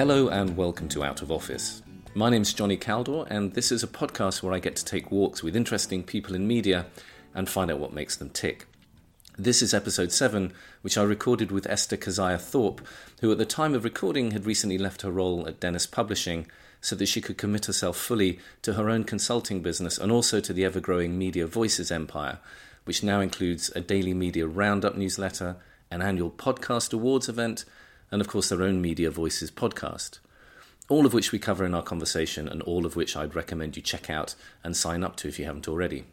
Hello and welcome to Out of Office. My name's Jonny Kaldor, and this is a podcast where I get to take walks with interesting people in media and find out what makes them tick. This is episode 7, which I recorded with Esther Kezia Thorpe, who at the time of recording had recently left her role at Dennis Publishing so that she could commit herself fully to her own consulting business and also to the ever growing Media Voices empire, which now includes a daily media roundup newsletter, an annual podcast awards event, and of course their own Media Voices podcast. All of which we cover in our conversation, and all of which I'd recommend you check out and sign up to if you haven't already.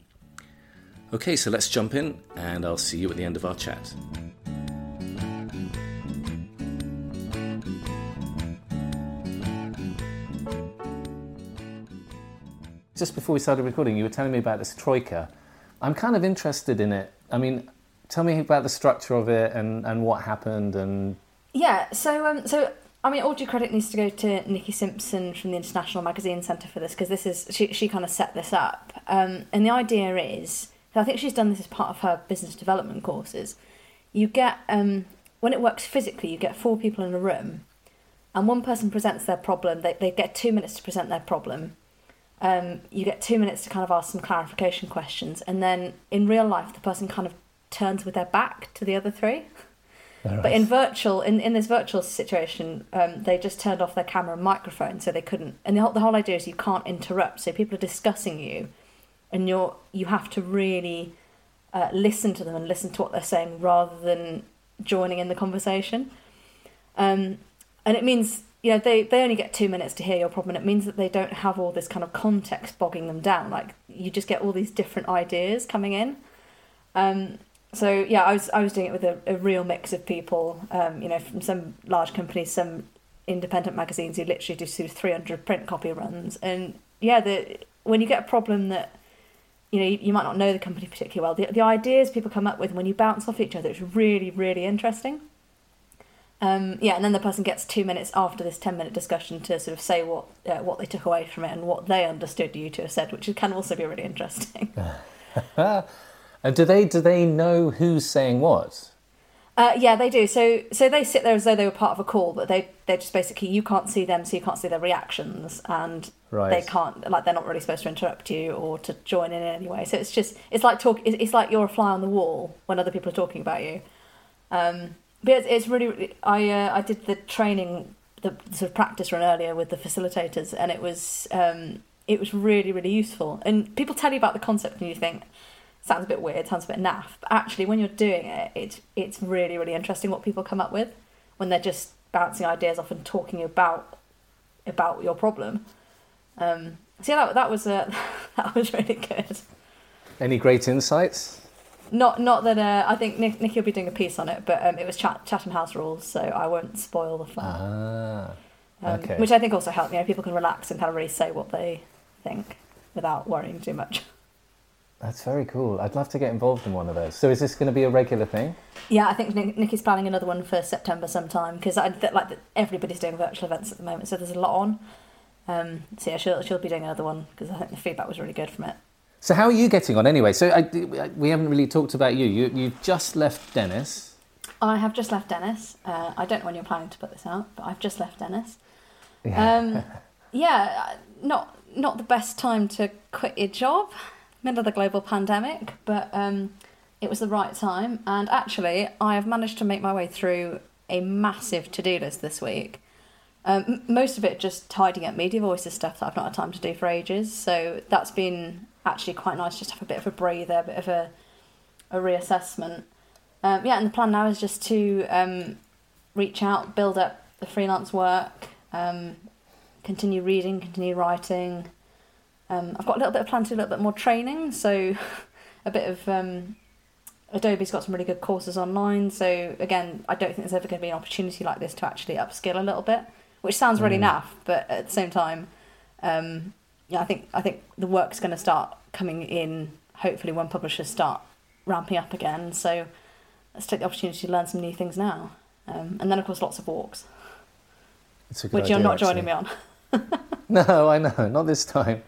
Okay, so let's jump in, and I'll see you at the end of our chat. Just before we started recording, you were telling me about this troika. I'm kind of interested in it. I mean, tell me about the structure of it and, and what happened and Yeah, so um, so I mean, all due credit needs to go to Nikki Simpson from the International Magazine Centre for this because this is she she kind of set this up, um, and the idea is I think she's done this as part of her business development courses. You get um, when it works physically, you get four people in a room, and one person presents their problem. They they get two minutes to present their problem. Um, you get two minutes to kind of ask some clarification questions, and then in real life, the person kind of turns with their back to the other three. But in virtual, in, in this virtual situation, um, they just turned off their camera and microphone, so they couldn't. And the whole, the whole idea is you can't interrupt. So people are discussing you, and you're you have to really uh, listen to them and listen to what they're saying rather than joining in the conversation. Um, and it means you know they they only get two minutes to hear your problem. And it means that they don't have all this kind of context bogging them down. Like you just get all these different ideas coming in. Um, so yeah, I was I was doing it with a, a real mix of people. Um, you know, from some large companies, some independent magazines who literally do sort of three hundred print copy runs, and yeah, the when you get a problem that you know you, you might not know the company particularly well, the the ideas people come up with when you bounce off each other, it's really really interesting. Um, yeah, and then the person gets two minutes after this ten minute discussion to sort of say what uh, what they took away from it and what they understood you to have said, which can also be really interesting. And do they do they know who's saying what? Uh, yeah, they do. So so they sit there as though they were part of a call, but they they just basically you can't see them, so you can't see their reactions, and Right. they can't like they're not really supposed to interrupt you or to join in in any way. So it's just it's like talk. It's, it's like you're a fly on the wall when other people are talking about you. Um, but it's, it's really really- I uh, I did the training the sort of practice run earlier with the facilitators, and it was um, it was really really useful. And people tell you about the concept, and you think sounds a bit weird, sounds a bit naff, but actually when you're doing it, it's it's really really interesting what people come up with when they're just bouncing ideas off and talking about about your problem. Um, so yeah, that that was uh, that was really good. Any great insights? Not not that uh, I think Nick, Nicky will be doing a piece on it, but um, it was Chat, Chatham House rules, so I won't spoil the fun. Ah, Um, okay. Which I think also helped. You know, people can relax and kind of really say what they think without worrying too much. that's very cool. I'd love to get involved in one of those. So is this going to be a regular thing? Yeah, I think Nick, Nick is planning another one for September sometime because I th- like everybody's doing virtual events at the moment, so there's a lot on. Um, so yeah, she'll she'll be doing another one because I think the feedback was really good from it. So how are you getting on anyway? So I, we haven't really talked about you. You you've just left Dennis. I have just left Dennis. Uh, I don't know when you're planning to put this out, but I've just left Dennis. Um, yeah, not not the best time to quit your job, middle of the global pandemic, but um, it was the right time. And actually, I have managed to make my way through a massive to do list this week. Um, most of it just tidying up media voices stuff that I've not had time to do for ages. So that's been actually quite nice, just to have a bit of a breather, a bit of a a reassessment. Um, yeah, and the plan now is just to um, reach out, build up the freelance work, um, continue reading, continue writing. Um, I've got a little bit of plan to do a little bit more training, so a bit of um, Adobe's got some really good courses online. So again, I don't think there's ever going to be an opportunity like this to actually upskill a little bit, which sounds really naff, but at the same time, um, yeah, I think I think the work's going to start coming in. Hopefully, when publishers start ramping up again. So let's take the opportunity to learn some new things now. Um, and then, of course, lots of walks, It's a good which you're idea, not joining me on. No, I know, not this time.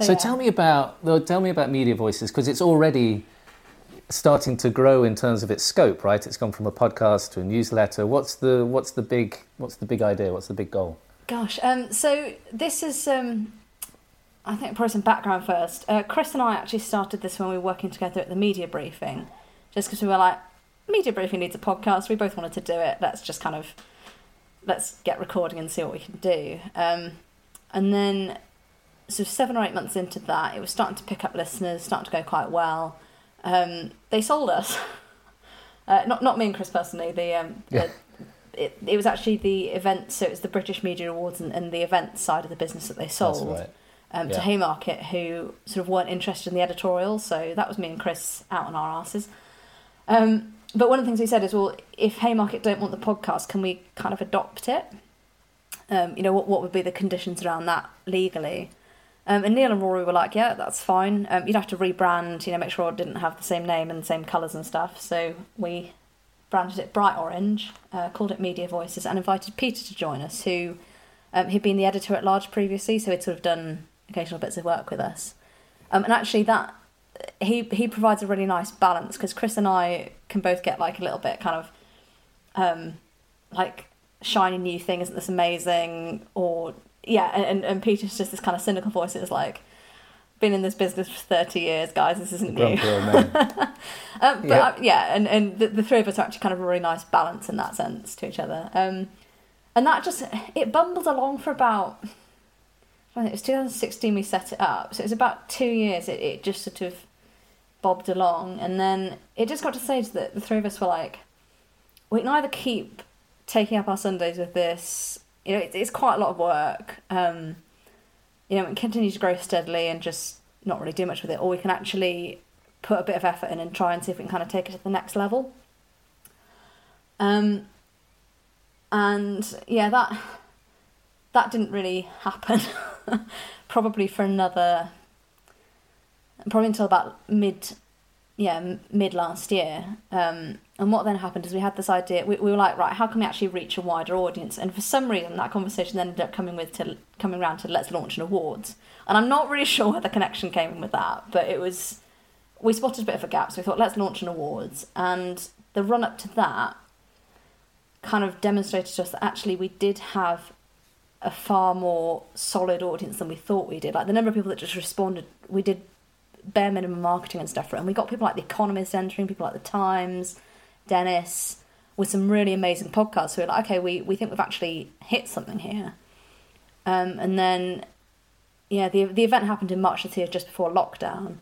So, yeah. tell me about tell me about Media Voices because it's already starting to grow in terms of its scope, right? It's gone from a podcast to a newsletter. What's the what's the big what's the big idea? What's the big goal? Gosh, um, so this is, um, I think, probably some background first. Uh, Chris and I actually started this when we were working together at the media briefing, just because we were like, media briefing needs a podcast. We both wanted to do it. Let's just kind of let's get recording and see what we can do. Um, and then, so seven or eight months into that, it was starting to pick up listeners, starting to go quite well. Um, they sold us. Uh, not not me and Chris personally. The, um, Yeah. the it, it was actually the event. So it was the British Media Awards and, and the event side of the business that they sold right. um, Yeah. to Haymarket, who sort of weren't interested in the editorial. So that was me and Chris out on our asses. Um, but one of the things we said is, well, if Haymarket don't want the podcast, can we kind of adopt it? Um, you know, what what would be the conditions around that legally? Um, and Neil and Rory were like, yeah, that's fine. Um, you'd have to rebrand, you know, make sure it didn't have the same name and the same colours and stuff. So we branded it bright orange, uh, called it Media Voices, and invited Peter to join us, who um, he'd been the editor at large previously, so he'd sort of done occasional bits of work with us. Um, and actually, that he he provides a really nice balance because Chris and I can both get like a little bit kind of um, like shiny new thing, isn't this amazing? Or yeah, and and Peter's just this kind of cynical voice. It's like been in this business for thirty years, guys. This isn't new. Grumpy old man. Um, but Yeah. uh, yeah, and, and the, the three of us are actually kind of a really nice balance in that sense to each other. Um, and that just it bumbled along for about I think it was 2016 we set it up, so it was about two years. It, it just sort of bobbed along, and then it just got to the stage that the three of us were like, we can either keep taking up our Sundays with this. You know, it, it's quite a lot of work. Um, you know, and continue to grow steadily and just not really do much with it, or we can actually put a bit of effort in and try and see if we can kind of take it to the next level. Um, and yeah, that that didn't really happen. probably for another, probably until about mid, yeah, mid last year. Um, and what then happened is we had this idea. We, we were like, right, how can we actually reach a wider audience? And for some reason, that conversation then ended up coming with to coming around to let's launch an awards. And I'm not really sure where the connection came in with that, but it was we spotted a bit of a gap, so we thought let's launch an awards. And the run up to that kind of demonstrated to us that actually we did have a far more solid audience than we thought we did. Like the number of people that just responded, we did bare minimum marketing and stuff for it. And we got people like The Economist entering, people like The Times, Dennis, with some really amazing podcasts. So we're like, okay, we, we think we've actually hit something here. Um, and then, yeah, the, the event happened in March this year, just before lockdown.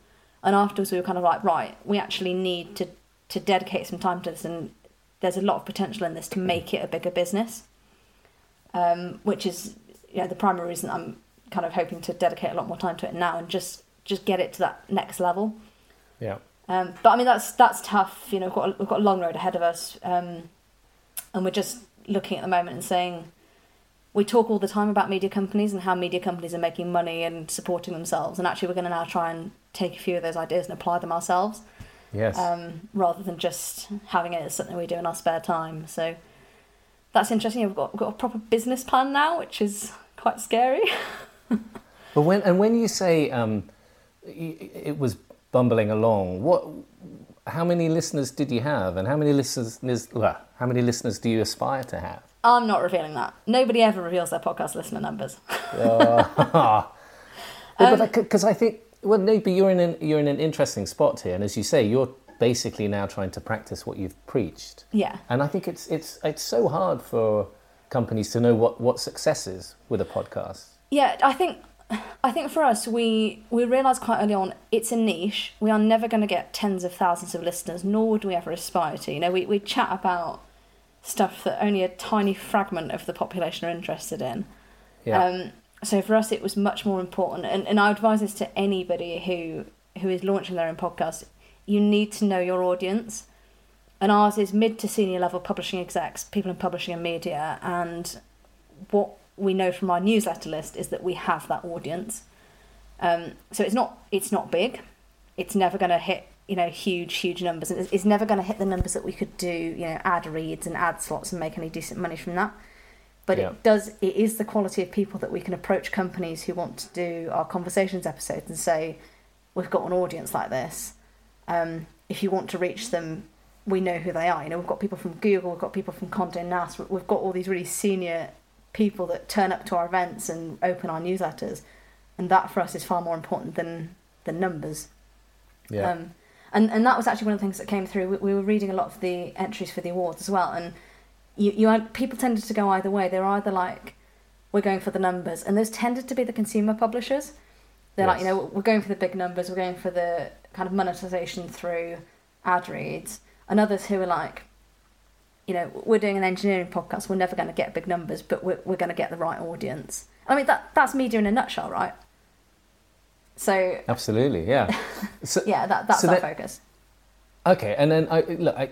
And afterwards, we were kind of like, right, we actually need to, to dedicate some time to this. And there's a lot of potential in this to make it a bigger business um, which is you know the primary reason I'm kind of hoping to dedicate a lot more time to it now and just just get it to that next level. Yeah. Um, but I mean that's that's tough. You know, we've got a, we've got a long road ahead of us, um, and we're just looking at the moment and saying we talk all the time about media companies and how media companies are making money and supporting themselves, and actually we're going to now try and take a few of those ideas and apply them ourselves Yes. um, rather than just having it as something we do in our spare time. So that's interesting. We've got, we've got a proper business plan now, which is quite scary. But when and when you say um, it was bumbling along, what? How many listeners did you have, and how many listeners? well, How many listeners do you aspire to have? I'm not revealing that. Nobody ever reveals their podcast listener numbers. But um, because I think well, maybe you're in an you're in an interesting spot here, and as you say, you're basically now trying to practice what you've preached. Yeah. And I think it's it's it's so hard for companies to know what what success is with a podcast. Yeah, I think I think for us we we realised quite early on it's a niche. We are never going to get tens of thousands of listeners, nor would we ever aspire to. You know, we, we chat about stuff that only a tiny fragment of the population are interested in. Yeah. Um, so for us, it was much more important, and, and I advise this to anybody who who is launching their own podcast. You need to know your audience, and ours is mid to senior level publishing execs, people in publishing and media, and what we know from our newsletter list is that we have that audience. Um, so it's not it's not big, it's never going to hit you know huge huge numbers, and it's, it's never going to hit the numbers that we could do you know ad reads and ad slots and make any decent money from that. But Yeah. it does it is the quality of people that we can approach companies who want to do our conversations episodes and say we've got an audience like this. Um, if you want to reach them we know who they are. You know we've got people from google we've got people from conde nast We- we've got all these really senior people that turn up to our events and open our newsletters, and that for us is far more important than than numbers. Yeah. Um, and and that was actually one of the things that came through. We, we were reading a lot of the entries for the awards as well, and you you had people tended to go either way. They're either like we're going for the numbers, and those tended to be the consumer publishers. They're like, you know, we're going for the big numbers, we're going for the kind of monetization through ad reads, and others who are like, you know, we're doing an engineering podcast, we're never going to get big numbers, but we're, we're going to get the right audience. I mean, that that's media in a nutshell, right? So, Absolutely. Yeah. So, yeah, that, that's So our that- focus. Okay, and then I look. I,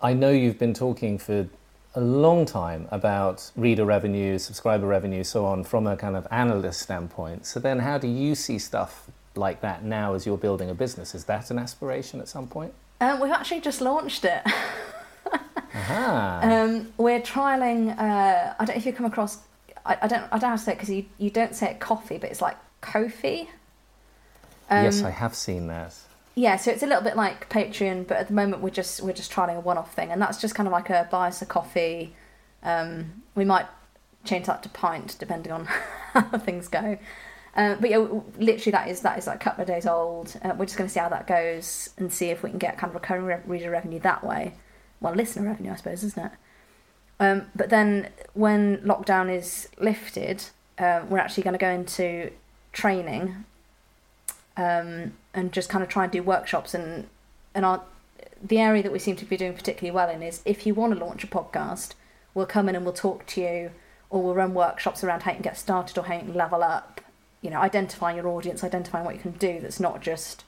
I know you've been talking for a long time about reader revenue, subscriber revenue, so on, from a kind of analyst standpoint. So then, how do you see stuff like that now as you're building a business? Is that an aspiration at some point? Um, we've actually just launched it. Um, we're trialing. Uh, I don't know if you come across. I, I don't. I don't how to say it because you, you don't say it coffee, but it's like Ko-fi. Um, yes, I have seen that. Yeah, so it's a little bit like Patreon, but at the moment we're just we're just trialing a one-off thing, and that's just kind of like a buy us a coffee. Um, we might change that to pint depending on how things go. Uh, but yeah, literally that is that is like a couple of days old. Uh, we're just going to see how that goes and see if we can get kind of recurring re- reader revenue that way. Well, listener revenue, I suppose, isn't it? Um, but then when lockdown is lifted, uh, we're actually going to go into training um, and just kind of try and do workshops and and our the area that we seem to be doing particularly well in is if you want to launch a podcast, we'll come in and we'll talk to you, or we'll run workshops around how you can get started or how you can level up. You know, identifying your audience, identifying what you can do that's not just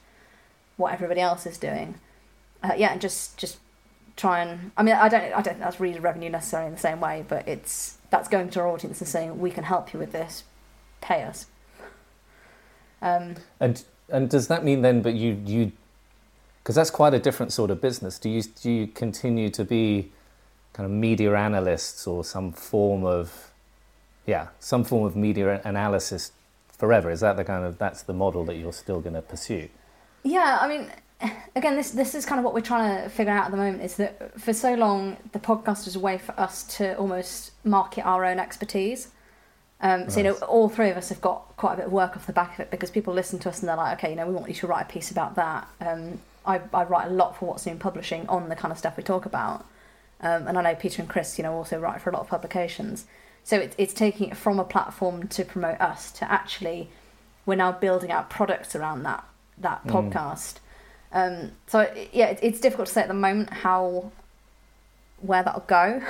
what everybody else is doing. Uh, yeah, and just just try and I mean I don't I don't think that's reader revenue necessarily in the same way, but it's that's going to our audience and saying we can help you with this, pay us. Um, And and does that mean then? But you you because that's quite a different sort of business. Do you do you continue to be kind of media analysts or some form of yeah some form of media analysis forever? Is that the kind of that's the model that you're still going to pursue? Yeah, I mean, again, this this is kind of what we're trying to figure out at the moment. Is that for so long the podcast was a way for us to almost market our own expertise. Um, so you know, all three of us have got quite a bit of work off the back of it because people listen to us and they're like, okay, you know, we want you to write a piece about that. Um, I I write a lot for What's New Publishing on the kind of stuff we talk about, um, and I know Peter and Chris, you know, also write for a lot of publications. So it's it's taking it from a platform to promote us to actually, we're now building out products around that that Mm. Um, so yeah, it, it's difficult to say at the moment how where that'll go.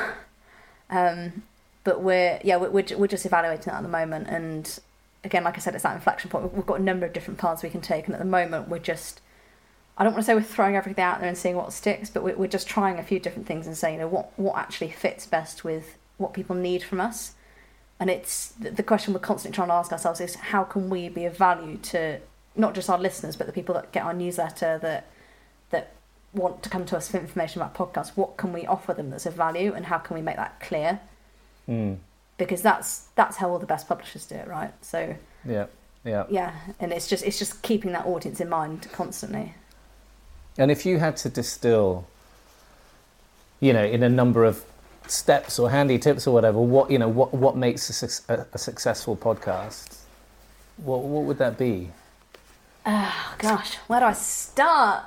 Um, but we're yeah we're, we're just evaluating that at the moment, and again, like I said, it's that inflection point. We've- got a number of different paths we can take, and at the moment, we're just I don't want to say we're throwing everything out there and seeing what sticks, but we're, we're just trying a few different things and saying, you know, what what actually fits best with what people need from us. And it's the question we're constantly trying to ask ourselves is how can we be of value to not just our listeners, but the people that get our newsletter that that want to come to us for information about podcasts. What can we offer them that's of value, and how can we make that clear? Mm. Because that's that's how all the best publishers do it, right? So Yeah, yeah. yeah, and it's just it's just keeping that audience in mind constantly. And if you had to distill, you know, in a number of steps or handy tips or whatever, what you know, what what makes a, a, a successful podcast? What what would that be? Oh gosh, where do I start?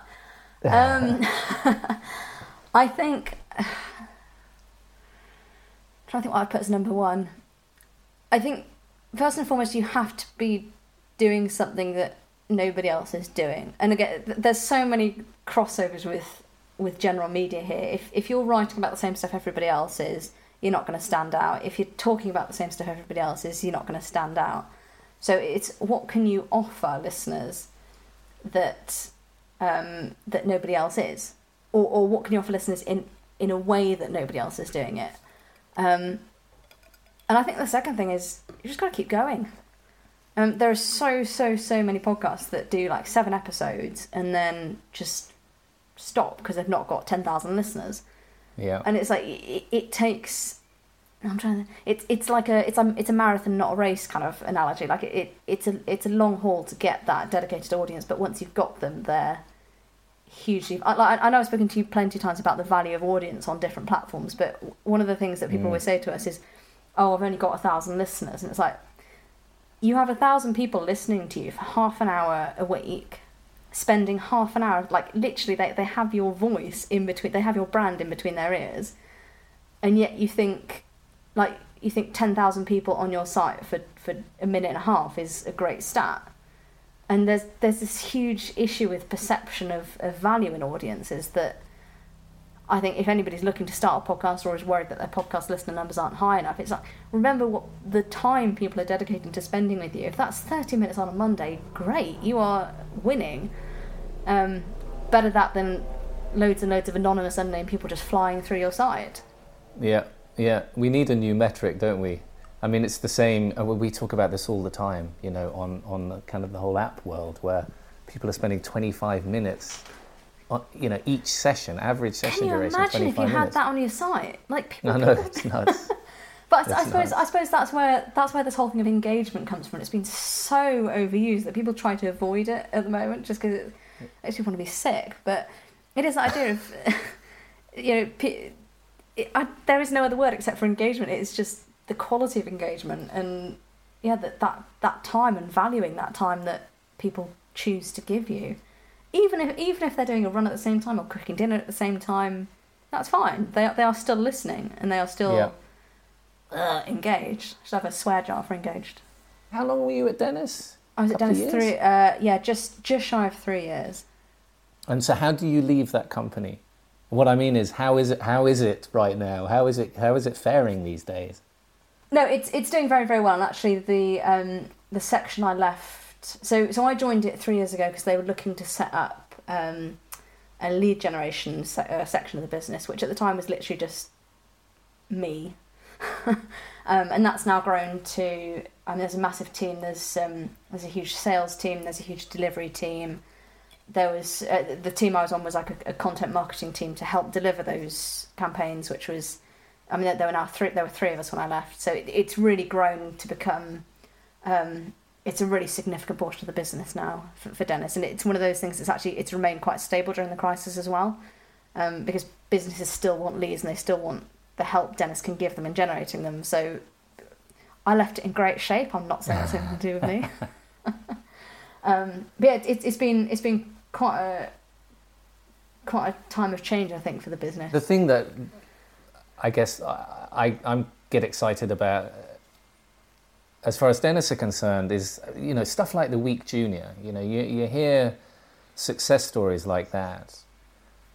Um, I think. trying to think what I'd put as number one. I think first and foremost, you have to be doing something that nobody else is doing. And again, there's so many crossovers with with general media here. If if you're writing about the same stuff everybody else is, you're not going to stand out. If you're talking about the same stuff everybody else is, you're not going to stand out. So it's what can you offer listeners that um, that nobody else is, or or what can you offer listeners in in a way that nobody else is doing it. Um, and I think the second thing is you just got to keep going. Um, there are so so so many podcasts that do like seven episodes and then just stop because they've not got ten thousand listeners Yeah, and it's like it, it takes i'm trying to it's it's like a it's a it's a marathon not a race kind of analogy. Like it, it it's a it's a long haul to get that dedicated audience but once you've got them they're hugely I, like, I know i've spoken to you plenty of times about the value of audience on different platforms but one of the things that people Mm. always say to us is oh, I've only got a thousand listeners, and it's like you have a thousand people listening to you for half an hour a week, spending half an hour, like literally, they they have your voice in between, they have your brand in between their ears, and yet you think, like you think ten thousand people on your site for for a minute and a half is a great stat. And there's there's this huge issue with perception of, of value in audiences that I think if anybody's looking to start a podcast or is worried that their podcast listener numbers aren't high enough, it's like remember what the time people are dedicating to spending with you. If that's thirty minutes on a Monday, great, you are winning. Um, better that than loads and loads of anonymous, unnamed people just flying through your site. Yeah, yeah. We need a new metric, don't we? I mean, it's the same. uh, We talk about this all the time, you know, on on the, kind of the whole app world, where people are spending 25 minutes, on, you know, each session, average session Can you duration, imagine if 25 you had that on your site? Like people, know people it's nuts. But I, I suppose nuts. I suppose that's where that's where this whole thing of engagement comes from. It's been so overused that people try to avoid it at the moment just because it makes people want to be sick. But it is the idea of you know it, I, there is no other word except for engagement. It's just the quality of engagement and yeah that that that time and valuing that time that people choose to give you. Even if even if they're doing a run at the same time or cooking dinner at the same time, that's fine. They are, they are still listening and they are still Yeah. uh, engaged. Should have a swear jar for engaged. How long were you at Dennis? I was at Dennis three. Uh, yeah, just just shy of three years. And so, how do you leave that company? What I mean is, how is it? How is it right now? How is it? How is it faring these days? No, it's it's doing very very well. And actually, the um, the section I left. So so I joined it three years ago because they were looking to set up um, a lead generation se- uh, section of the business, which at the time was literally just me. um, and that's now grown to. I mean, there's a massive team. There's um, there's a huge sales team. There's a huge delivery team. There was uh, the team I was on was like a, a content marketing team to help deliver those campaigns, which was I mean, there were now three. There were three of us when I left, so it, it's really grown to become. Um, it's a really significant portion of the business now for, for Dennis, and it's one of those things that's actually it's remained quite stable during the crisis as well, um, because businesses still want leads and they still want the help Dennis can give them in generating them. So, I left it in great shape. I'm not saying that's anything to do with me. um, but yeah, it's it's been it's been quite a quite a time of change, I think, for the business. The thing that I guess I, I I'm get excited about, as far as Dennis are concerned, is you know stuff like the Week Junior. You know, you you hear success stories like that.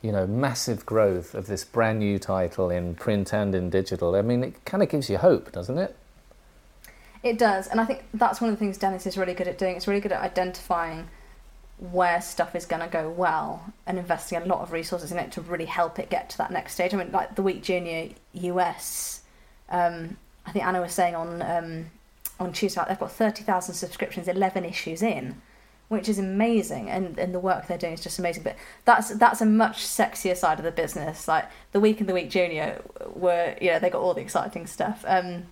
You know, massive growth of this brand new title in print and in digital. I mean, it kind of gives you hope, doesn't it? It does, and I think that's one of the things Dennis is really good at doing. It's really good at identifying where stuff is going to go well and investing a lot of resources in it to really help it get to that next stage. I mean, like the Week Junior US, um, I think Anna was saying on um, on Tuesday, they've got thirty thousand subscriptions, eleven issues in, which is amazing, and, and the work they're doing is just amazing. But that's that's a much sexier side of the business. Like the Week and the Week Junior were, you know, they got all the exciting stuff. Um,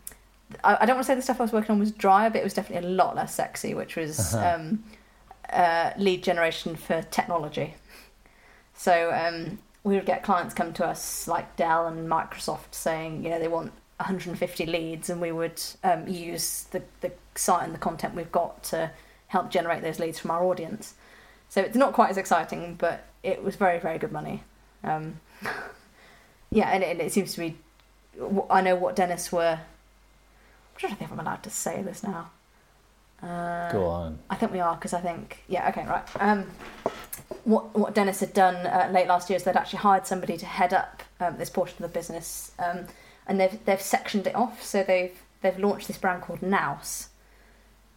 I, I don't want to say the stuff I was working on was drier, but it was definitely a lot less sexy, which was um, uh, lead generation for technology. So um, we would get clients come to us like Dell and Microsoft saying, you know, they want 150 leads, and we would um, use the, the site and the content we've got to help generate those leads from our audience. So it's not quite as exciting, but it was very, very good money. Um, yeah, and it, it seems to be. I know what Dennis were. I'm to think if I'm allowed to say this now. Uh, Go on. I think we are because I think yeah okay right. Um, what what Dennis had done uh, late last year is they'd actually hired somebody to head up um, this portion of the business, um, and they've they've sectioned it off. So they've they've launched this brand called Nouse,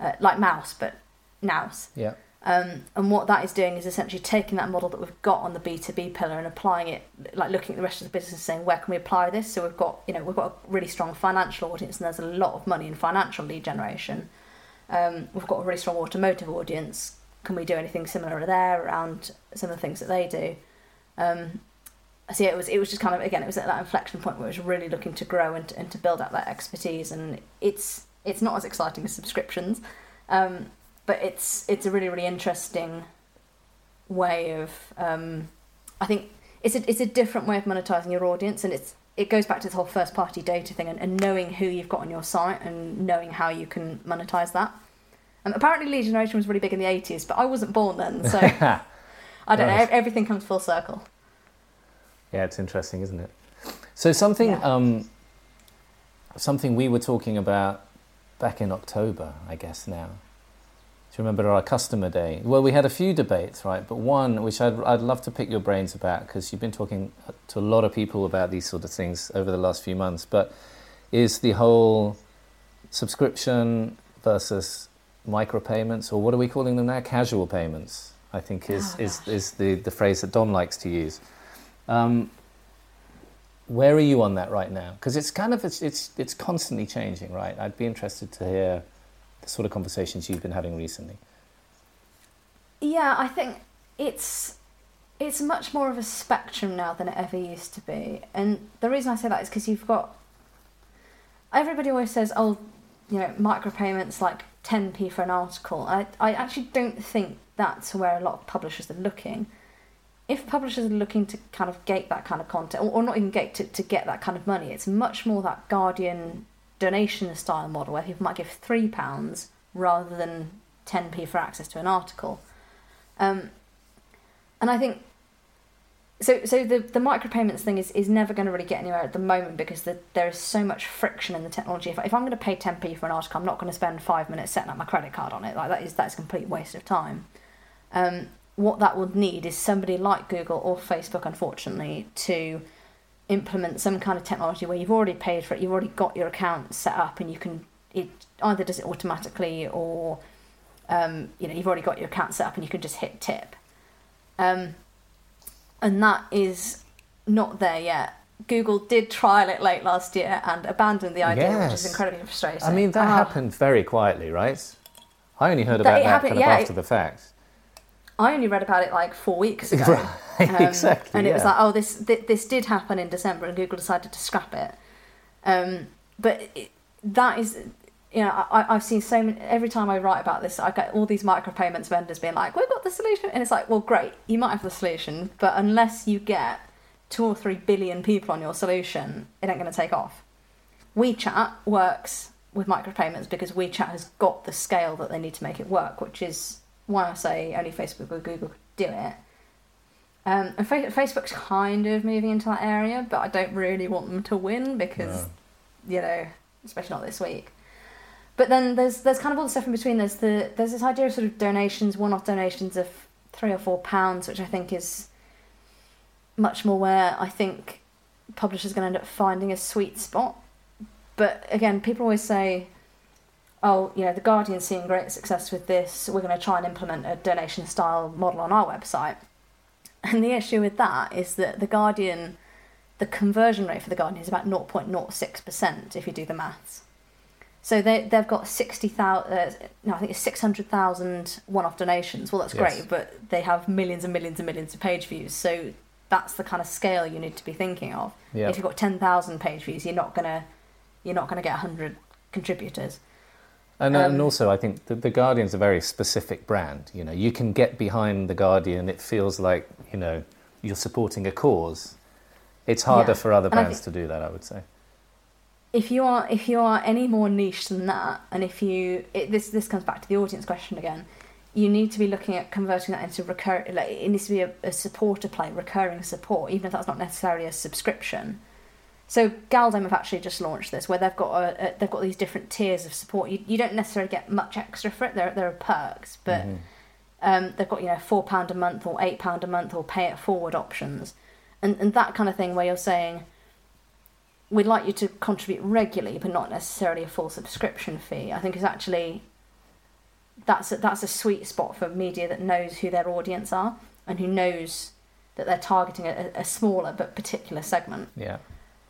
uh, like mouse but Nouse. Yeah. Um, and what that is doing is essentially taking that model that we've got on the B two B pillar and applying it, like looking at the rest of the business and saying where can we apply this. So we've got you know we've got a really strong financial audience and there's a lot of money in financial lead generation. Um, we've got a really strong automotive audience. Can we do anything similar there around some of the things that they do? Um, so yeah, it was it was just kind of again it was at that inflection point where it was really looking to grow and, and to build out that expertise and it's it's not as exciting as subscriptions, um, but it's it's a really really interesting way of um, I think it's a it's a different way of monetizing your audience and it's it goes back to this whole first party data thing and, and knowing who you've got on your site and knowing how you can monetize that. And apparently, lead generation was really big in the 80s, but I wasn't born then, so I don't know. Everything comes full circle. Yeah, it's interesting, isn't it? So something, Yeah. um, something we were talking about back in October, I guess now. Do you remember our customer day? Well, we had a few debates, right? But one, which I'd, I'd love to pick your brains about, because you've been talking to a lot of people about these sort of things over the last few months, but is the whole subscription versus micropayments, or what are we calling them now? Casual payments, I think is, Oh, is, is the, the phrase that Dom likes to use. Um, where are you on that right now? Because it's kind of it's, it's it's constantly changing, right? I'd be interested to hear the sort of conversations you've been having recently. Yeah, I think it's it's much more of a spectrum now than it ever used to be. And the reason I say that is because you've got everybody always says, "Oh, you know, micropayments like 10p for an article." I I actually don't think that's where a lot of publishers are looking. If publishers are looking to kind of gate that kind of content, or, or not even gate to, to get that kind of money, it's much more that Guardian donation style model where people might give three pounds rather than 10p for access to an article. Um, and I think so. So the the micropayments thing is, is never going to really get anywhere at the moment because the, there is so much friction in the technology. If, if I'm going to pay 10p for an article, I'm not going to spend five minutes setting up my credit card on it. Like that is that's a complete waste of time. Um, what that would need is somebody like Google or Facebook, unfortunately, to implement some kind of technology where you've already paid for it, you've already got your account set up, and you can it either does it automatically or um, you know you've already got your account set up and you can just hit tip. Um, and that is not there yet. Google did trial it late last year and abandoned the idea, which is incredibly frustrating. I mean, that Ah. happened very quietly, right? I only heard about it that happened- kind of yeah, after it- the fact. I only read about it like four weeks ago. Right, Um, exactly. And it was like, oh, this th- this did happen in December, and Google decided to scrap it. Um, but it, that is, you know, I, I've seen so many. Every time I write about this, I get all these micropayments vendors being like, "We've got the solution," and it's like, well, great, you might have the solution, but unless you get two or three billion people on your solution, it ain't going to take off. WeChat works with micropayments because WeChat has got the scale that they need to make it work, which is why I say only Facebook or Google could do it. Um, and Fa- Facebook's kind of moving into that area, but I don't really want them to win because, you know, especially not this week. But then there's there's kind of all the stuff in between. There's the there's this idea of sort of donations, one-off donations of three or four pounds, which I think is much more where I think publishers are going to end up finding a sweet spot. But again, people always say, "Oh, you know, the Guardian's seeing great success with this. We're going to try and implement a donation style model on our website." And the issue with that is that the Guardian, the conversion rate for the Guardian is about 0.06% if you do the maths. So they, they've got 60,000, uh, no, I think it's 600,000 one off donations. Well, that's Yes. great, but they have millions and millions and millions of page views. So that's the kind of scale you need to be thinking of. Yeah. If you've got 10,000 page views, you're not going to you're not going to get 100 contributors. And, and Um, also, I think the, the Guardian's a very specific brand. You know, you can get behind the Guardian. It feels like you know you're supporting a cause. It's harder Yeah. for other And brands to do that. I would say. if you are if you are any more niche than that, and if you it, this this comes back to the audience question again, you need to be looking at converting that into recur. Like it needs to be a, a supporter play, recurring support, even if that's not necessarily a subscription. So gal-dem have actually just launched this, where they've got a, a, they've got these different tiers of support. You, you don't necessarily get much extra for it. There there are perks, but Mhm. um, they've got you know four pound a month or eight pound a month or pay it forward options, and and that kind of thing where you're saying we'd like you to contribute regularly, but not necessarily a full subscription fee. I think is actually that's a, that's a sweet spot for media that knows who their audience are and who knows that they're targeting a, a smaller but particular segment. Yeah.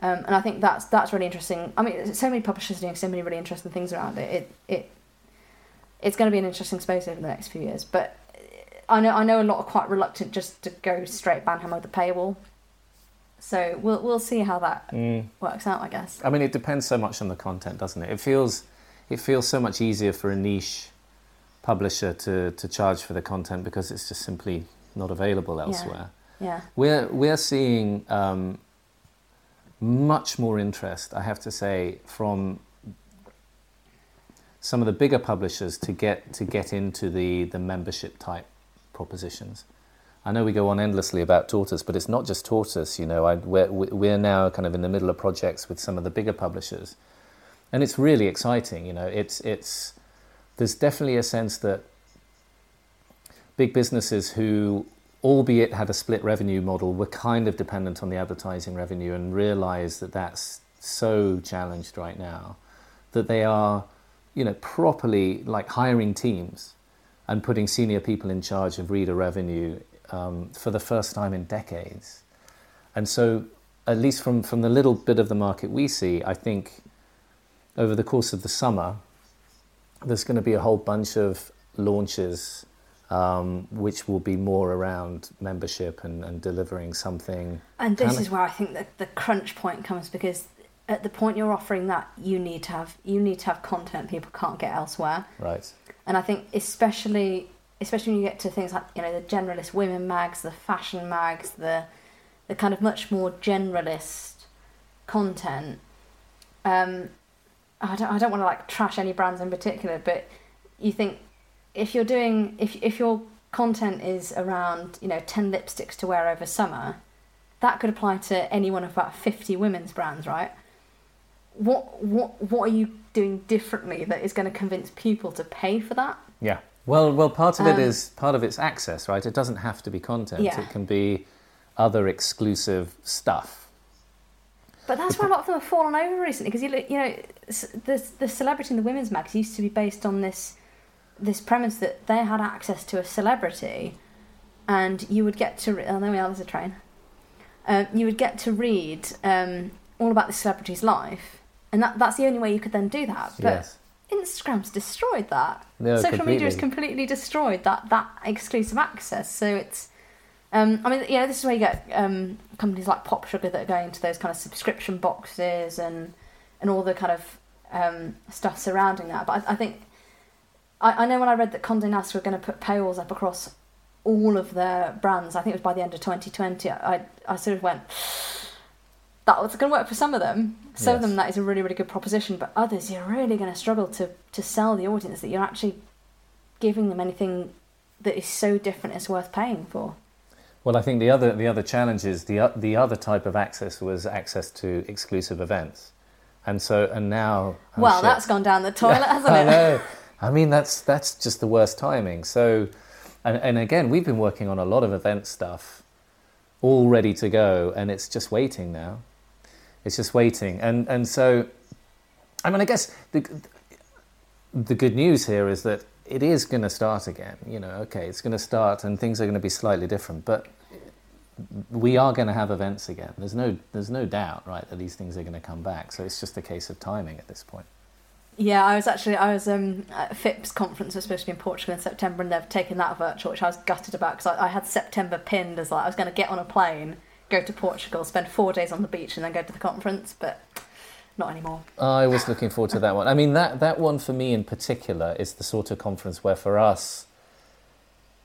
Um, and I think that's that's really interesting. I mean, so many publishers are doing so many really interesting things around it. It it it's going to be an interesting space over the next few years. But I know I know a lot are quite reluctant just to go straight ban hammer the paywall. So we'll we'll see how that Mm. works out. I guess. I mean, it depends so much on the content, doesn't it? It feels it feels so much easier for a niche publisher to, to charge for the content because it's just simply not available elsewhere. Yeah. We're we're seeing um, much more interest, I have to say, from some of the bigger publishers to get to get into the the membership type propositions. I know we go on endlessly about Tortoise, but it's not just Tortoise. You know, I, we're, we're now kind of in the middle of projects with some of the bigger publishers, and it's really exciting. You know, it's it's there's definitely a sense that big businesses who, albeit had a split revenue model, were kind of dependent on the advertising revenue and realize that that's so challenged right now that they are, you know, properly like hiring teams and putting senior people in charge of reader revenue um, for the first time in decades. And so, at least from, from the little bit of the market we see, I think over the course of the summer, there's going to be a whole bunch of launches um, which will be more around membership and, and delivering something. And this kind of- is where I think that the crunch point comes because at the point you're offering that, you need to have you need to have content people can't get elsewhere. Right. And I think especially especially when you get to things like you know the generalist women mags, the fashion mags, the the kind of much more generalist content. Um, I don't I don't want to like trash any brands in particular, but you think if you're doing if if your content is around you know ten lipsticks to wear over summer, that could apply to any one of about fifty women's brands, right? What what what are you doing differently that is going to convince people to pay for that? Yeah. Well, well, part of it Um, is part of it's access, right? It doesn't have to be content. Yeah. It can be other exclusive stuff. But that's where a lot of them have fallen over recently because you you know, the the celebrity in the women's mags used to be based on this this premise that they had access to a celebrity, and you would get to. Re- oh, there we are. There's a train. Um, you would get to read um, all about the celebrity's life, and that that's the only way you could then do that. But yes. Instagram's destroyed that. No, Social media has completely. completely destroyed that that exclusive access. So it's, um, I mean, you know, this is where you get um, companies like Pop Sugar that are going to those kind of subscription boxes and and all the kind of um, stuff surrounding that. But I, I think I, I know when I read that Condé Nast were going to put paywalls up across all of their brands. I think it was by the end of 2020. I I sort of went. That was going to work for some of them. Some of them that is a really really good proposition, but others you're really going to struggle to to sell the audience that you're actually giving them anything that is so different it's worth paying for. Well, I think the other the other challenge is the the other type of access was access to exclusive events, and so and now. oh, well, shit. that's gone down the toilet, hasn't I it? know. I mean, that's that's just the worst timing. So, and and again, we've been working on a lot of event stuff, all ready to go, and it's just waiting now. It's just waiting, and and so, I mean, I guess the the good news here is that it is going to start again. You know, okay, it's going to start, and things are going to be slightly different, but we are going to have events again. There's no there's no doubt, right, that these things are going to come back. So it's just a case of timing at this point. Yeah, I was actually I was um, at FIPP's conference was supposed to be in Portugal in September, and they've taken that virtual, which I was gutted about because I, I had September pinned as like I was going to get on a plane, go to Portugal, spend four days on the beach, and then go to the conference, but not anymore. I was looking forward to that one. I mean, that, that one for me in particular is the sort of conference where for us,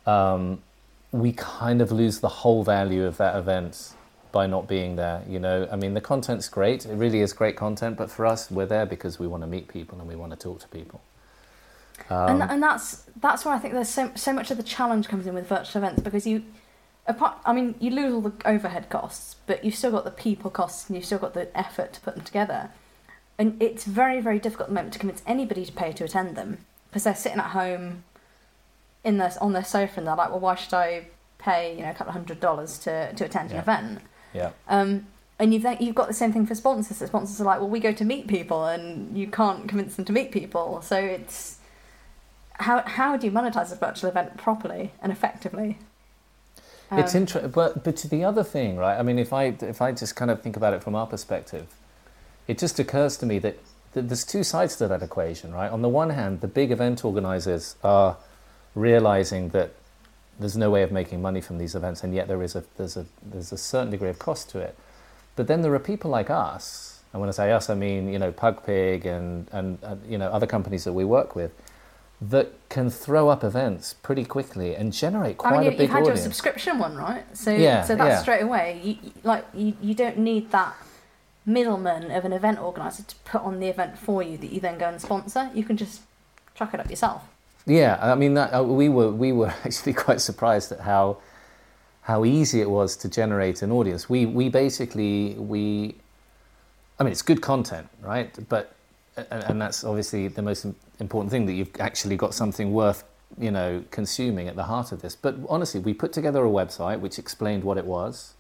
um, we kind of lose the whole value of that event by not being there. You know, I mean, the content's great. It really is great content. But for us, we're there because we want to meet people and we want to talk to people. Um, and and that's that's where I think there's so so much of the challenge comes in with virtual events because you apart I mean you lose all the overhead costs but you've still got the people costs and you've still got the effort to put them together and it's very very difficult at the moment to convince anybody to pay to attend them because they're sitting at home in their on their sofa and they're like well why should I pay you know a couple of hundred dollars to to attend Yeah. an event yeah. um, and you've you've got the same thing for sponsors. The sponsors are like, well, we go to meet people, and you can't convince them to meet people. So it's how how do you monetize a virtual event properly and effectively? it's Um, interesting, but but to the other thing, right? I mean, if I if I just kind of think about it from our perspective, it just occurs to me that, that there's two sides to that equation, right? On the one hand, the big event organizers are realizing that there's no way of making money from these events, and yet there is a there's a there's a certain degree of cost to it. But then there are people like us, and when I say us, I mean you know PugPig and and, and you know other companies that we work with. That can throw up events pretty quickly and generate quite I mean, a you, big you've had audience. your subscription one, right? So Yeah, so that's yeah. straight away. You, you- like you, you don't need that middleman of an event organizer to put on the event for you that you then go and sponsor. You can just chuck it up yourself. Yeah, I mean, that, uh, we were we were actually quite surprised at how how easy it was to generate an audience. We we basically we, I mean, it's good content, right? But and, and that's obviously the most important thing that you've actually got something worth you know consuming at the heart of this. But honestly, we put together a website which explained what it was,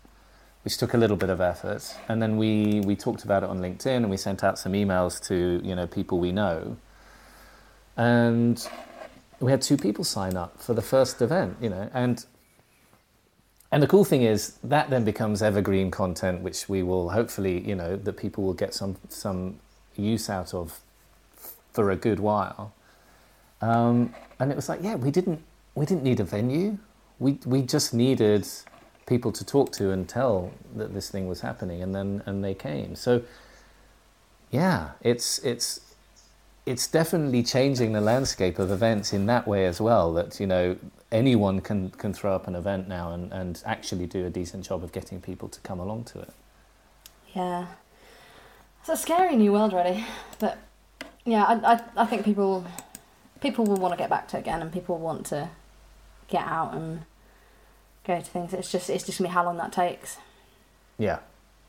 which took a little bit of effort, and then we we talked about it on LinkedIn and we sent out some emails to you know people we know, and we had two people sign up for the first event, you know, and and the cool thing is that then becomes evergreen content, which we will hopefully, you know, that people will get some some use out of for a good while. Um, and it was like, yeah, we didn't we didn't need a venue. We we just needed people to talk to and tell that this thing was happening, and then and they came. So yeah, it's it's it's definitely changing the landscape of events in that way as well. That you know anyone can can throw up an event now and, and actually do a decent job of getting people to come along to it. Yeah, it's a scary new world, really. But yeah, I I, I think people people will want to get back to it again, and people want to get out and go to things. It's just it's just gonna be how long that takes. Yeah,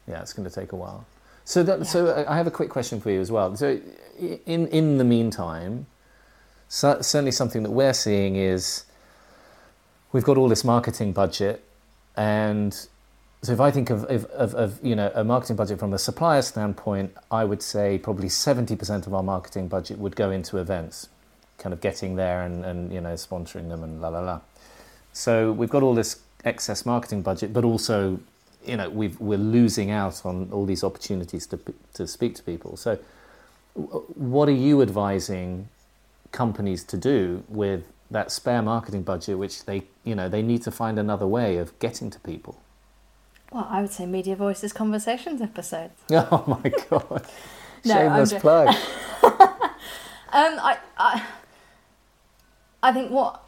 yeah, it's going to take a while. So that, so uh, I have a quick question for you as well. So in in the meantime, so, certainly something that we're seeing is we've got all this marketing budget, and so if I think of, of, of, of you know a marketing budget from a supplier standpoint, I would say probably seventy percent of our marketing budget would go into events, kind of getting there and, and you know sponsoring them and la la la. So we've got all this excess marketing budget, but also you know we've, we're losing out on all these opportunities to to speak to people. So what are you advising companies to do with that spare marketing budget, which they you know they need to find another way of getting to people? Well, I would say Media Voices Conversations episode. Oh my god! No, I'm Shameless just- plug. Um, I, I, I think what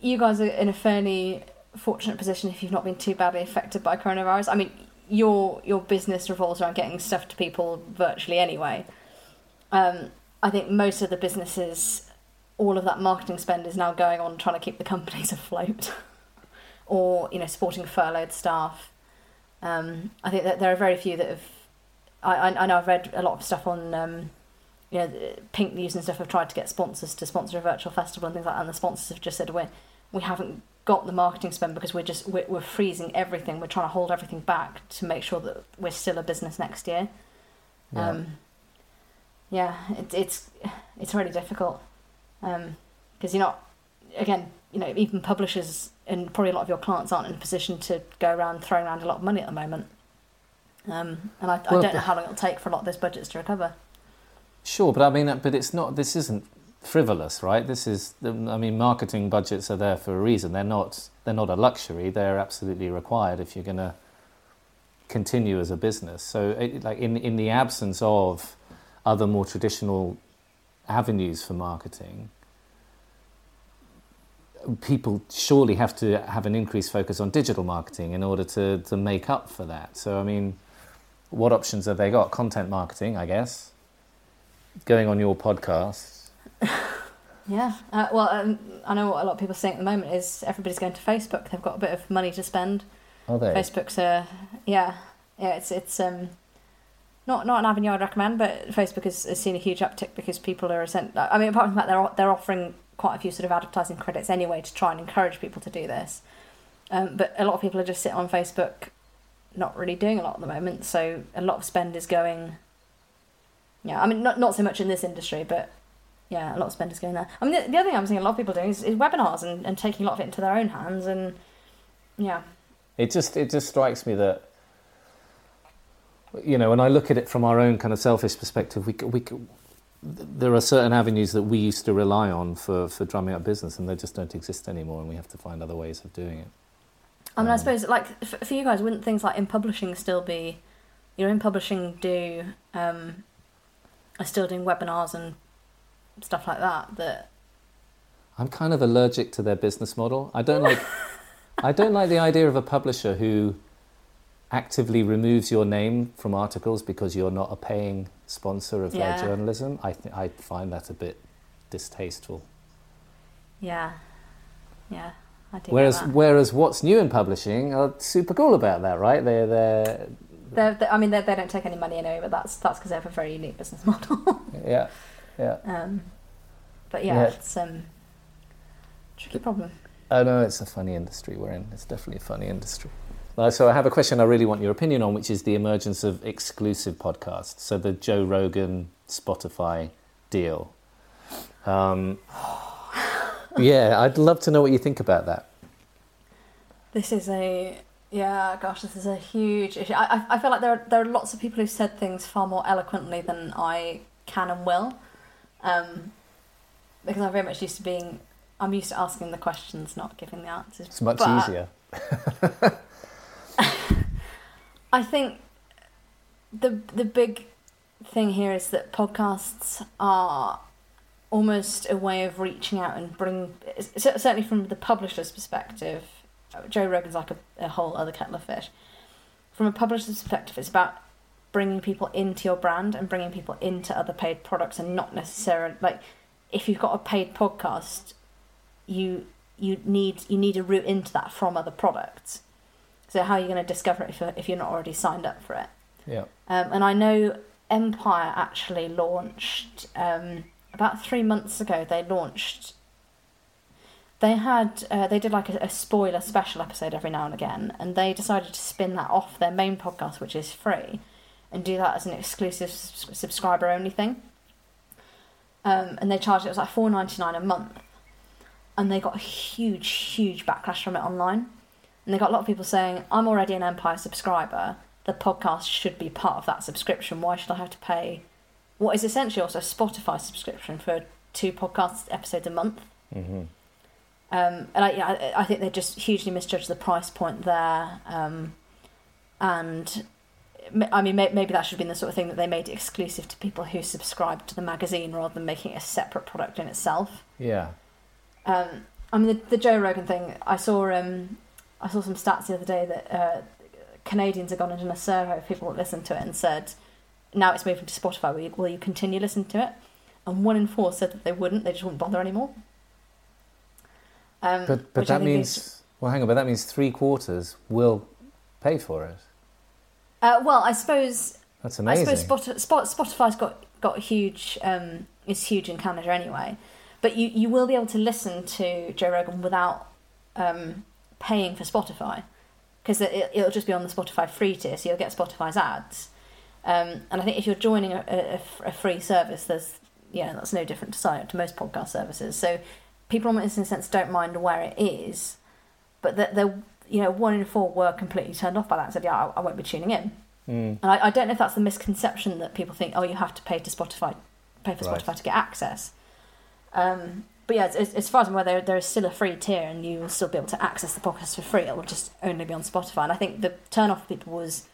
you guys are in a fairly fortunate position if you've not been too badly affected by coronavirus. I mean, your your business revolves around getting stuff to people virtually anyway. Um, I think most of the businesses, all of that marketing spend is now going on trying to keep the companies afloat, or you know, supporting furloughed staff. Um, I think that there are very few that have. I, I know I've read a lot of stuff on um, you know, Pink News and stuff have tried to get sponsors to sponsor a virtual festival and things like that, and the sponsors have just said we we haven't got the marketing spend because we're just we're, we're freezing everything. We're trying to hold everything back to make sure that we're still a business next year. Yeah. Um, yeah, it, it's it's really difficult because you're not again you know even publishers and probably a lot of your clients aren't in a position to go around throwing around a lot of money at the moment. Um, and I, I don't know how long it'll take for a lot of those budgets to recover. Sure, but I mean, but it's not. This isn't frivolous, right? This is. I mean, marketing budgets are there for a reason. They're not. They're not a luxury. They're absolutely required if you're going to continue as a business. So, it, like in in the absence of other more traditional avenues for marketing, people surely have to have an increased focus on digital marketing in order to to make up for that. So, I mean, what options have they got? Content marketing, I guess going on your podcast. Yeah. Uh, well, um, I know what a lot of people are saying at the moment is everybody's going to Facebook. They've got a bit of money to spend. Are they? Facebook's a yeah, yeah. It's it's um not not an avenue I'd recommend, but Facebook has, has seen a huge uptick because people are sent. I mean, apart from that, they're they're offering quite a few sort of advertising credits anyway to try and encourage people to do this. Um, but a lot of people are just sitting on Facebook, not really doing a lot at the moment. So a lot of spend is going. Yeah, I mean, not not so much in this industry, but yeah, a lot of spenders going there. I mean, the, the other thing I'm seeing a lot of people doing is, is webinars and, and taking a lot of it into their own hands, and yeah, It just it just strikes me that you know when I look at it from our own kind of selfish perspective, we we there are certain avenues that we used to rely on for for drumming up business, and they just don't exist anymore, and we have to find other ways of doing it. I mean, I Um, suppose like for you guys, wouldn't things like in publishing still be, you know, in publishing do um, are still doing webinars and stuff like that. That I'm kind of allergic to their business model. I don't like I don't like the idea of a publisher who actively removes your name from articles because you're not a paying sponsor of Yeah. their journalism, I th- I find that a bit distasteful. Yeah, yeah, I do. Whereas whereas what's new in publishing are super cool about that, right? They're they're They're, they I mean, they they don't take any money anyway, but that's that's because they have a very unique business model. yeah yeah. um, but yeah, Yeah. it's um, tricky problem. Oh no, it's a funny industry we're in. It's definitely a funny industry. So I have a question I really want your opinion on, which is the emergence of exclusive podcasts. So the Joe Rogan Spotify deal. Um, yeah, I'd love to know what you think about that. This is a yeah, gosh, this is a huge issue. I I, I feel like there are, there are lots of people who've said things far more eloquently than I can and will, um, because I'm very much used to being. I'm used to asking the questions, not giving the answers. It's much But easier. I think the the big thing here is that podcasts are almost a way of reaching out and bring certainly from the publisher's perspective joe rogan's like a, a whole other kettle of fish from a publisher's perspective it's about bringing people into your brand and bringing people into other paid products and not necessarily like if you've got a paid podcast you you need you need a route into that from other products so how are you going to discover it if you're, if you're not already signed up for it Yeah. um, and I know Empire actually launched um, about three months ago. They launched. They had uh, they did like a, a spoiler special episode every now and again, and they decided to spin that off their main podcast, which is free, and do that as an exclusive s- subscriber only thing. Um, and they charged it was like four ninety nine a month, and they got a huge huge backlash from it online, and they got a lot of people saying, "I'm already an Empire subscriber." the podcast should be part of that subscription. Why should I have to pay what is essentially also a Spotify subscription for two podcast episodes a month? hmm Um, and I, yeah, I, I think they just hugely misjudged the price point there. Um, and I mean, maybe that should have been the sort of thing that they made exclusive to people who subscribe to the magazine rather than making it a separate product in itself. Yeah. Um, I mean, the, the Joe Rogan thing. I saw um, I saw some stats the other day that uh, Canadians have gone into a survey of people that listen to it and said, now it's moving to Spotify. Will you, will you continue listening to it? And one in four said that they wouldn't. They just wouldn't bother anymore. Um, But but that means is- well, hang on. But that means three quarters will pay for it. Uh, well, I suppose That's amazing. I suppose Spot, Spot, Spotify's got got huge um, is huge in Canada anyway, but you, you will be able to listen to Joe Rogan without um, paying for Spotify because it, it'll just be on the Spotify free tier, so you'll get Spotify's ads. Um, and I think if you're joining a, a, a free service, there's yeah, that's no different to to most podcast services. So people in a sense don't mind where it is, but that they're you know one in four were completely turned off by that and said yeah I, I won't be tuning in. Mm. And I, I don't know if that's the misconception that people think, oh, you have to pay to Spotify, pay for Right. Spotify to get access. Um, but yeah, as, as far as I'm aware, there, there is still a free tier, and you will still be able to access the podcast for free. It will just only be on Spotify. And I think the turn off for people was,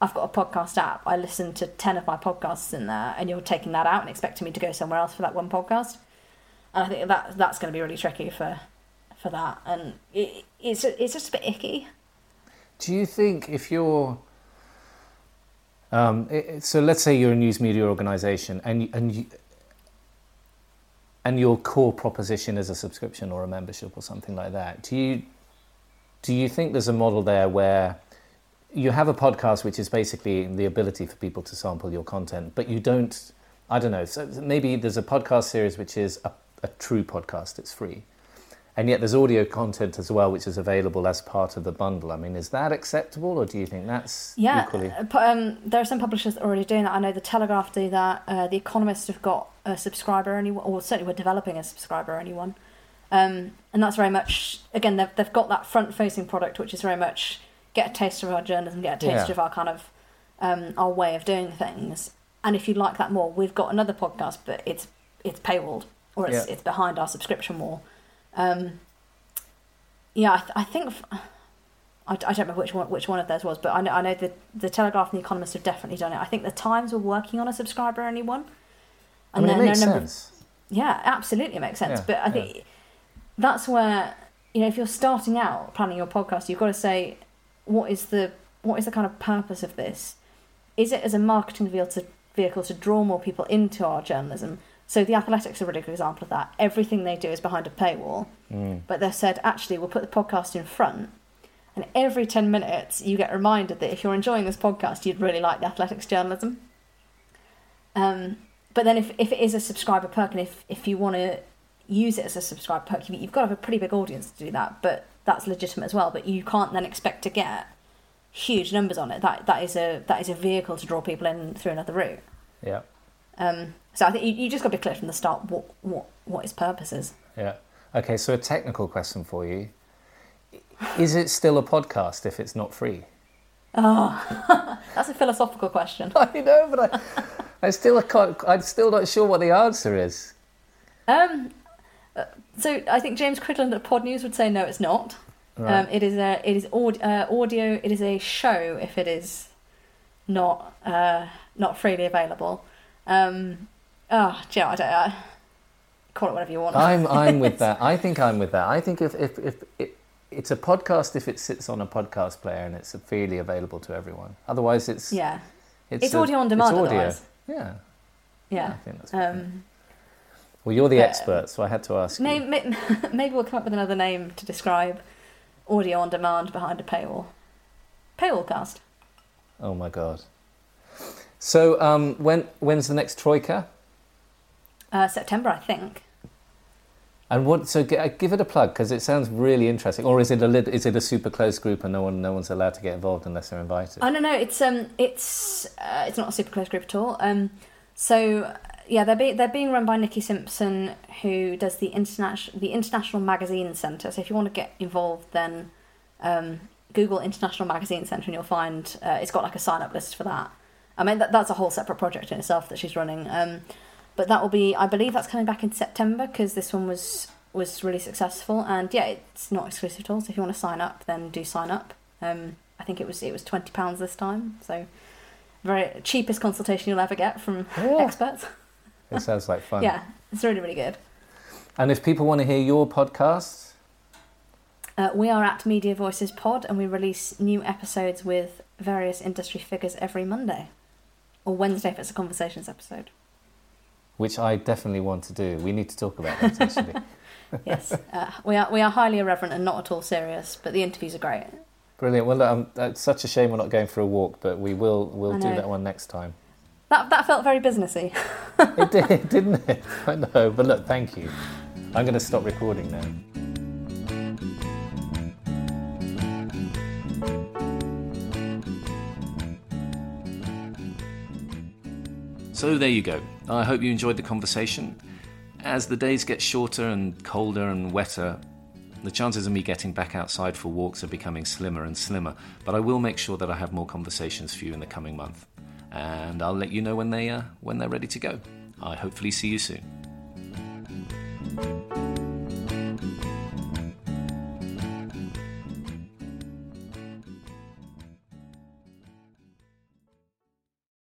I've got a podcast app. I listen to ten of my podcasts in there, and you're taking that out and expecting me to go somewhere else for that one podcast. And I think that that's going to be really tricky for for that, and it, it's it's just a bit icky. Do you think if you're um, it, so let's say you're a news media organization and and you, and your core proposition is a subscription or a membership or something like that. Do you do you think there's a model there where you have a podcast which is basically the ability for people to sample your content, but you don't I don't know, so maybe there's a podcast series which is a, a true podcast, it's free. And yet there's audio content as well, which is available as part of the bundle. I mean, is that acceptable, or do you think that's Yeah, equally? uh, um, there are some publishers already doing that. I know the Telegraph do that. Uh, the Economist have got a subscriber only, or certainly we're developing a subscriber only one. Um, and that's very much again they've they've got that front facing product, which is very much get a taste of our journalism, get a taste Yeah. of our kind of um, our way of doing things. And if you like that more, we've got another podcast, but it's it's paywalled or it's Yeah. it's behind our subscription wall. Um, yeah, I, th- I think. f- I, I don't remember which one which one of those was, but I know I know the the Telegraph and the Economist have definitely done it. I think the Times were working on a subscriber only one. I mean, it makes a number of- sense. yeah, absolutely it makes sense. Yeah, but I think that's where you know if you're starting out planning your podcast, you've got to say what is the what is the kind of purpose of this? Is it as a marketing vehicle to, vehicle to draw more people into our journalism? So the Athletics are a really good example of that. Everything they do is behind a paywall, Mm. but they've said actually we'll put the podcast in front, and every ten minutes you get reminded that if you're enjoying this podcast, you'd really like the Athletic's journalism. Um, but then if, if it is a subscriber perk, and if if you want to use it as a subscriber perk, you- you've got to have a pretty big audience to do that. But that's legitimate as well. But you can't then expect to get huge numbers on it. That that is a that is a vehicle to draw people in through another route. Yeah, Um, so I think you, you just got to be clear from the start what what what its purpose is. yeah. Okay, so a technical question for you: Is it still a podcast if it's not free? Oh, that's a philosophical question. I know, but I, I still can't. I'm still not sure what the answer is. Um, uh, so I think James Cridland at Pod News would say no, it's not. Right. Um, it is a it is aud- uh, audio. It is a show if it is not uh, not freely available. Um, oh, do you know, I don't uh, call it whatever you want. I'm I'm with that. I think I'm with that. I think if if if it, it's a podcast if it sits on a podcast player and it's freely available to everyone. Otherwise, it's yeah, it's, it's a- audio on demand. It's audio. Otherwise, Yeah, I yeah. think that's. Um, well, you're the expert, so I had to ask. you. maybe, maybe we'll come up with another name to describe audio on demand behind a paywall. Paywall cast. Oh my god. So um, when when's the next troika? Uh, September, I think. And what? So uh, give it a plug because it sounds really interesting. Or is it a is it a super close group and no one no one's allowed to get involved unless they're invited? I don't know. it's um, it's uh, it's not a super close group at all. Um, so yeah, they're be- they're being run by Nikki Simpson, who does the international the International Magazine Centre. So if you want to get involved, then um, Google International Magazine Centre, and you'll find uh, it's got like a sign up list for that. I mean, that, that's a whole separate project in itself that she's running. Um, but that will be, I believe, that's coming back in September because this one was was really successful. And yeah, it's not exclusive at all. So if you want to sign up, then do sign up. Um, I think it was it was twenty pounds this time. So very cheapest consultation you'll ever get from Yeah. experts. It sounds like fun. Yeah, it's really really good. And if people want to hear your podcast, Uh, we are at Media Voices Pod, and we release new episodes with various industry figures every Monday, or Wednesday if it's a conversations episode. Which I definitely want to do, we need to talk about that actually. Yes, uh, we are we are highly irreverent and not at all serious, but the interviews are great. Brilliant. Well, um, it's such a shame we're not going for a walk, but we will. We'll do that one next time. That that felt very businessy. It did, didn't it? I know. But look, thank you. I'm going to stop recording now. So there you go. I hope you enjoyed the conversation. As the days get shorter and colder and wetter, the chances of me getting back outside for walks are becoming slimmer and slimmer, but I will make sure that I have more conversations for you in the coming month. And I'll let you know when they uh, when they're ready to go. I hopefully see you soon.